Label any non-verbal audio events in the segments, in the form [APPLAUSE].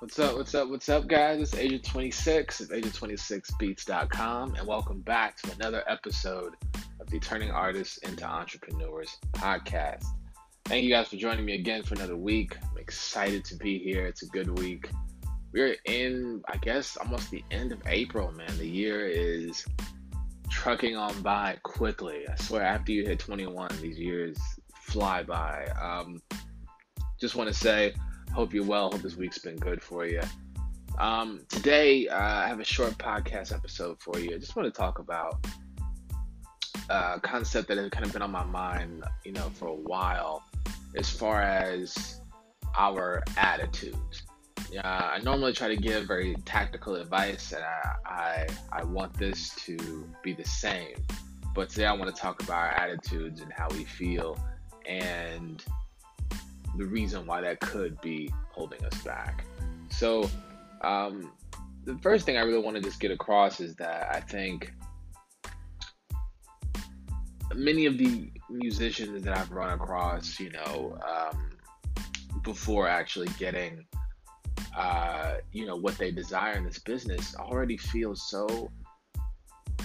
What's up? What's up? What's up, guys? It's Agent 26 of Agent26Beats.com, and welcome back to another episode of the Turning Artists into Entrepreneurs podcast. Thank you guys for joining me again for another week. I'm excited to be here. It's a good week. We're in, I guess, almost the end of April, man. The year is trucking on by quickly. I swear, after you hit 21, these years fly by. Um, just want to say, hope you're well. Hope this week's been good for you. Um, today, uh, I have a short podcast episode for you. I just want to talk about a concept that has kind of been on my mind, you know, for a while, as far as our attitudes. Yeah, I normally try to give very tactical advice, and I, I, I want this to be the same. But today, I want to talk about our attitudes and how we feel, and the reason why that could be holding us back. So, um, the first thing I really want to just get across is that I think many of the musicians that I've run across, you know, um, before actually getting, uh, you know, what they desire in this business, already feel so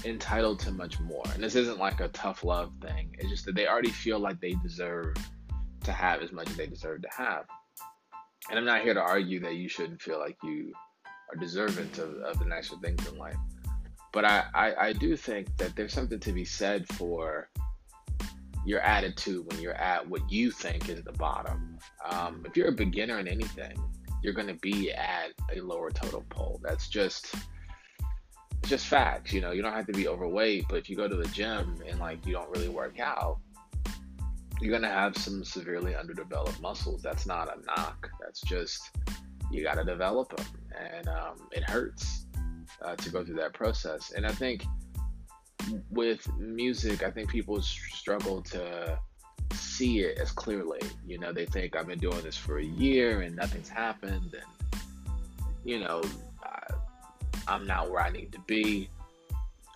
entitled to much more. And this isn't like a tough love thing. It's just that they already feel like they deserve to have as much as they deserve to have. And I'm not here to argue that you shouldn't feel like you are deserving of, of the nicer things in life. But I, I, I do think that there's something to be said for your attitude when you're at what you think is the bottom. Um, if you're a beginner in anything, you're going to be at a lower total pole. That's just just facts. You know, you don't have to be overweight, but if you go to the gym and like you don't really work out, you're gonna have some severely underdeveloped muscles. That's not a knock. That's just you got to develop them, and um, it hurts uh, to go through that process. And I think with music, I think people struggle to see it as clearly. You know, they think I've been doing this for a year and nothing's happened, and you know, I, I'm not where I need to be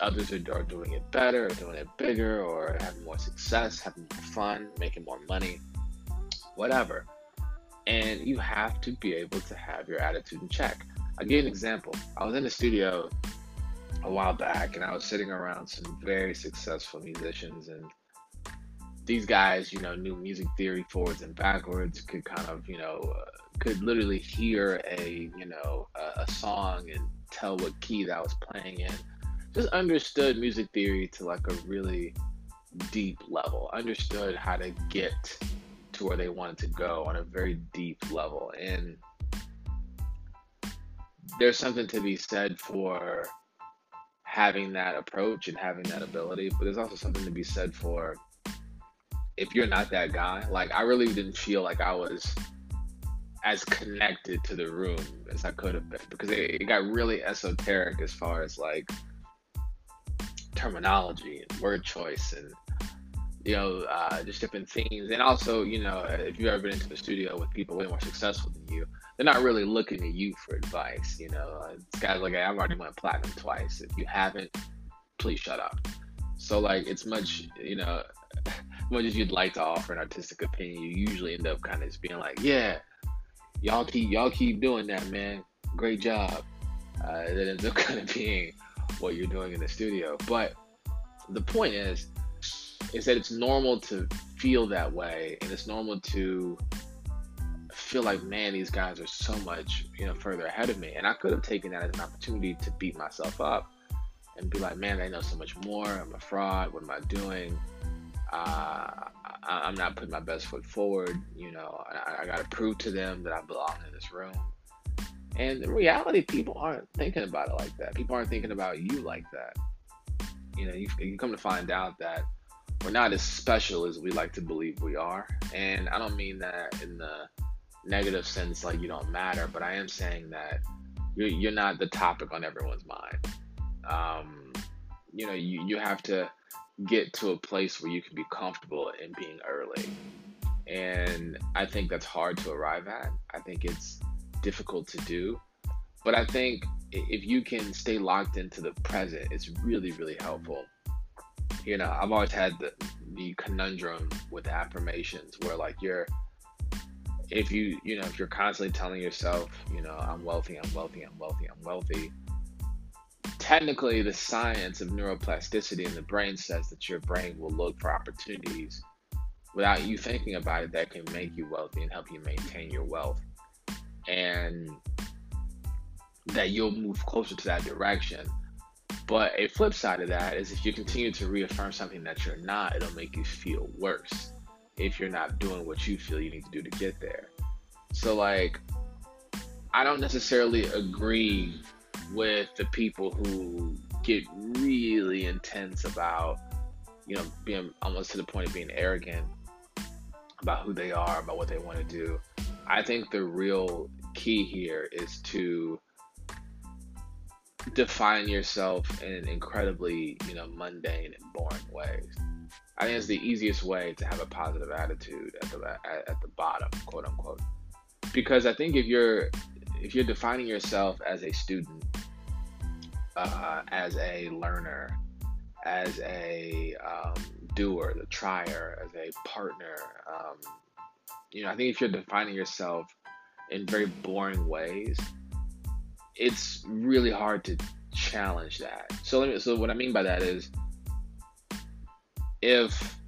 others are, doing it better, or doing it bigger, or having more success, having more fun, making more money, whatever. And you have to be able to have your attitude in check. I'll give you an example. I was in the studio a while back and I was sitting around some very successful musicians and these guys, you know, knew music theory forwards and backwards, could kind of, you know, uh, could literally hear a, you know, a song and tell what key that was playing in just understood music theory to like a really deep level, understood how to get to where they wanted to go on a very deep level. And there's something to be said for having that approach and having that ability, but there's also something to be said for if you're not that guy. Like, I really didn't feel like I was as connected to the room as I could have been because it, it got really esoteric as far as like terminology and word choice and you know uh, just different themes and also you know if you've ever been into the studio with people way more successful than you they're not really looking at you for advice you know. Uh, guys like i've already went platinum twice. If you haven't please shut up. So like it's much you know [LAUGHS] much as you'd like to offer an artistic opinion you usually end up kind of just being like yeah y'all keep y'all keep doing that man. Great job. Uh, that ends up [LAUGHS] kind of being what you're doing in the studio. But the point is, is that it's normal to feel that way, and it's normal to feel like, man, these guys are so much, you know, further ahead of me. And I could have taken that as an opportunity to beat myself up and be like, man, they know so much more. I'm a fraud. What am I doing? Uh, I, am not putting my best foot forward. You know, I, I got to prove to them that I belong in this room. And in reality, people aren't thinking about it like that. People aren't thinking about you like that. You know, you, you come to find out that we're not as special as we like to believe we are. And I don't mean that in the negative sense, like you don't matter, but I am saying that you're, you're not the topic on everyone's mind. Um, you know, you, you have to get to a place where you can be comfortable in being early. And I think that's hard to arrive at. I think it's difficult to do. But I think if you can stay locked into the present, it's really, really helpful. You know, I've always had the, the conundrum with affirmations where like you're if you you know if you're constantly telling yourself you know i'm wealthy i'm wealthy i'm wealthy i'm wealthy technically the science of neuroplasticity in the brain says that your brain will look for opportunities without you thinking about it that can make you wealthy and help you maintain your wealth and that you'll move closer to that direction but a flip side of that is if you continue to reaffirm something that you're not it'll make you feel worse if you're not doing what you feel you need to do to get there. So, like, I don't necessarily agree with the people who get really intense about, you know, being almost to the point of being arrogant about who they are, about what they want to do. I think the real key here is to define yourself in incredibly, you know, mundane and boring ways. I think it's the easiest way to have a positive attitude at the at, at the bottom, quote unquote. Because I think if you're if you're defining yourself as a student, uh, as a learner, as a um, doer, the trier, as a partner, um, you know, I think if you're defining yourself in very boring ways, it's really hard to challenge that. So, me, so what I mean by that is if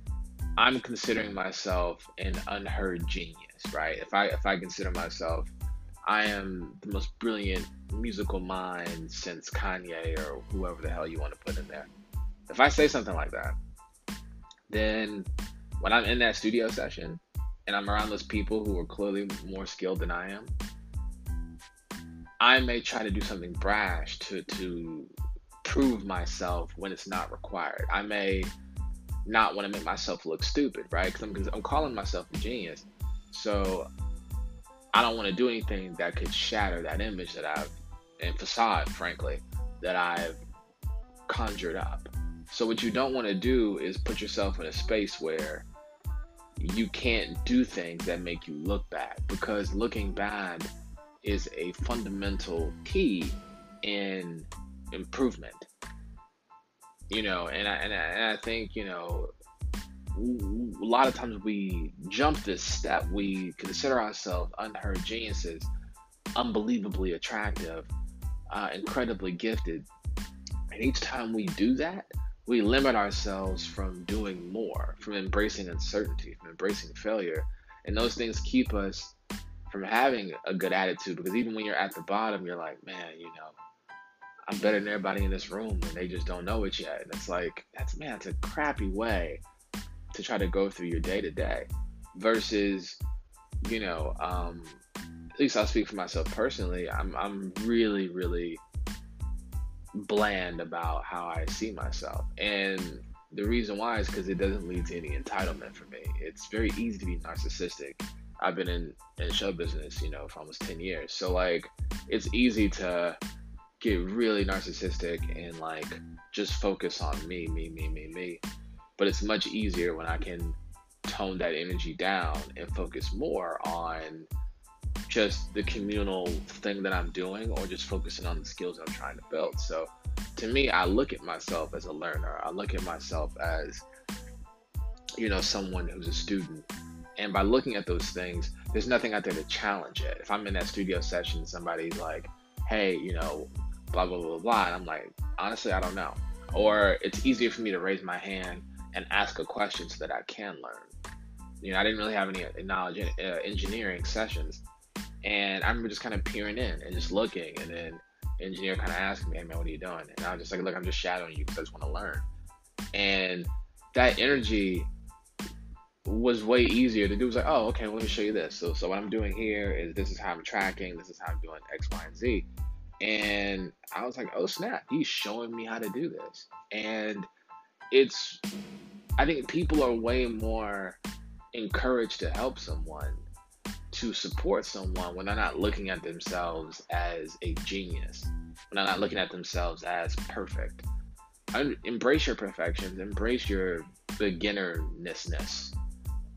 I'm considering myself an unheard genius, right? If I if I consider myself I am the most brilliant musical mind since Kanye or whoever the hell you want to put in there. If I say something like that, then when I'm in that studio session and I'm around those people who are clearly more skilled than I am, I may try to do something brash to to prove myself when it's not required. I may not want to make myself look stupid, right? Because I'm, I'm calling myself a genius. So I don't want to do anything that could shatter that image that I've, and facade, frankly, that I've conjured up. So what you don't want to do is put yourself in a space where you can't do things that make you look bad because looking bad is a fundamental key in improvement you know, and I, and I, and I think, you know, a lot of times we jump this step. We consider ourselves unheard geniuses, unbelievably attractive, uh, incredibly gifted. And each time we do that, we limit ourselves from doing more, from embracing uncertainty, from embracing failure. And those things keep us from having a good attitude because even when you're at the bottom, you're like, man, you know, I'm better than everybody in this room and they just don't know it yet. And it's like, that's man, it's a crappy way to try to go through your day to day versus, you know, um, at least I'll speak for myself personally. I'm, I'm really, really bland about how I see myself. And the reason why is because it doesn't lead to any entitlement for me. It's very easy to be narcissistic. I've been in, in show business, you know, for almost 10 years. So, like, it's easy to get really narcissistic and like just focus on me, me, me, me, me. But it's much easier when I can tone that energy down and focus more on just the communal thing that I'm doing or just focusing on the skills I'm trying to build. So to me, I look at myself as a learner. I look at myself as, you know, someone who's a student. And by looking at those things, there's nothing out there to challenge it. If I'm in that studio session, somebody's like, hey, you know, blah blah blah blah. And I'm like, honestly, I don't know. Or it's easier for me to raise my hand and ask a question so that I can learn. You know, I didn't really have any knowledge in uh, engineering sessions, and I remember just kind of peering in and just looking, and then engineer kind of asked me, "Hey man, what are you doing?" And I was just like, "Look, I'm just shadowing you because I just want to learn." And that energy was way easier do. It was like, "Oh, okay, well, let me show you this." So, so what I'm doing here is this is how I'm tracking. This is how I'm doing X, Y, and Z. And I was like, oh snap, he's showing me how to do this. And it's, I think people are way more encouraged to help someone, to support someone when they're not looking at themselves as a genius, when they're not looking at themselves as perfect. embrace your perfections, embrace your beginnernessness.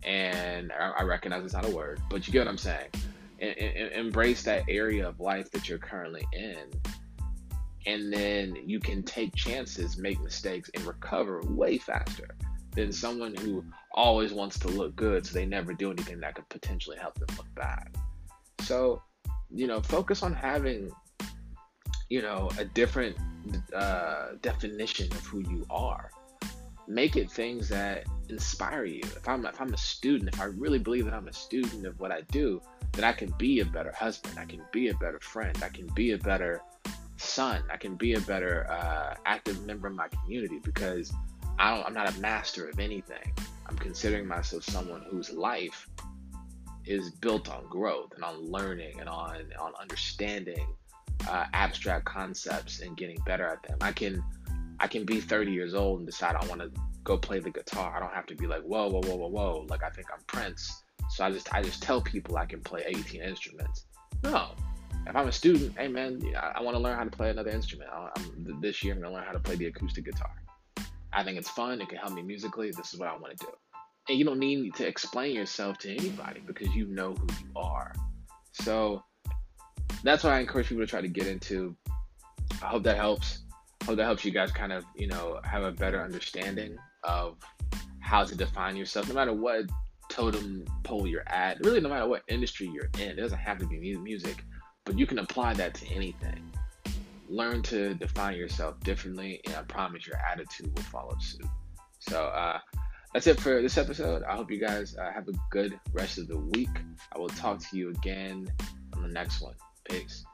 And I, recognize it's not a word, but you get what I'm saying embrace that area of life that you're currently in and then you can take chances make mistakes and recover way faster than someone who always wants to look good, so they never do anything that could potentially help them look bad. So, you know, focus on having, you know, a different uh, definition of who you are. Make it things that inspire you. If I'm if I'm a student, if I really believe that I'm a student of what I do, then I can be a better husband. I can be a better friend. I can be a better son. I can be a better uh, active member of my community because I don't, I'm not a master of anything. I'm considering myself someone whose life is built on growth and on learning and on on understanding uh, abstract concepts and getting better at them. I can I can be 30 years old and decide I want to go play the guitar. I don't have to be like whoa whoa whoa whoa whoa like I think I'm Prince. So I just I just tell people I can play 18 instruments. No, if I'm a student, hey man, I, I want to learn how to play another instrument. I, I'm, this year I'm gonna learn how to play the acoustic guitar. I think it's fun. It can help me musically. This is what I want to do. And you don't need to explain yourself to anybody because you know who you are. So that's why I encourage people to try to get into. I hope that helps. I hope that helps you guys kind of, you know, have a better understanding of how to define yourself, no matter what totem pole you're at, really, no matter what industry you're in. It doesn't have to be music, but you can apply that to anything learn to define yourself differently, and I promise your attitude will follow suit. So uh, that's it for this episode. I hope you guys uh, have a good rest of the week. I will talk to you again on the next one. Peace.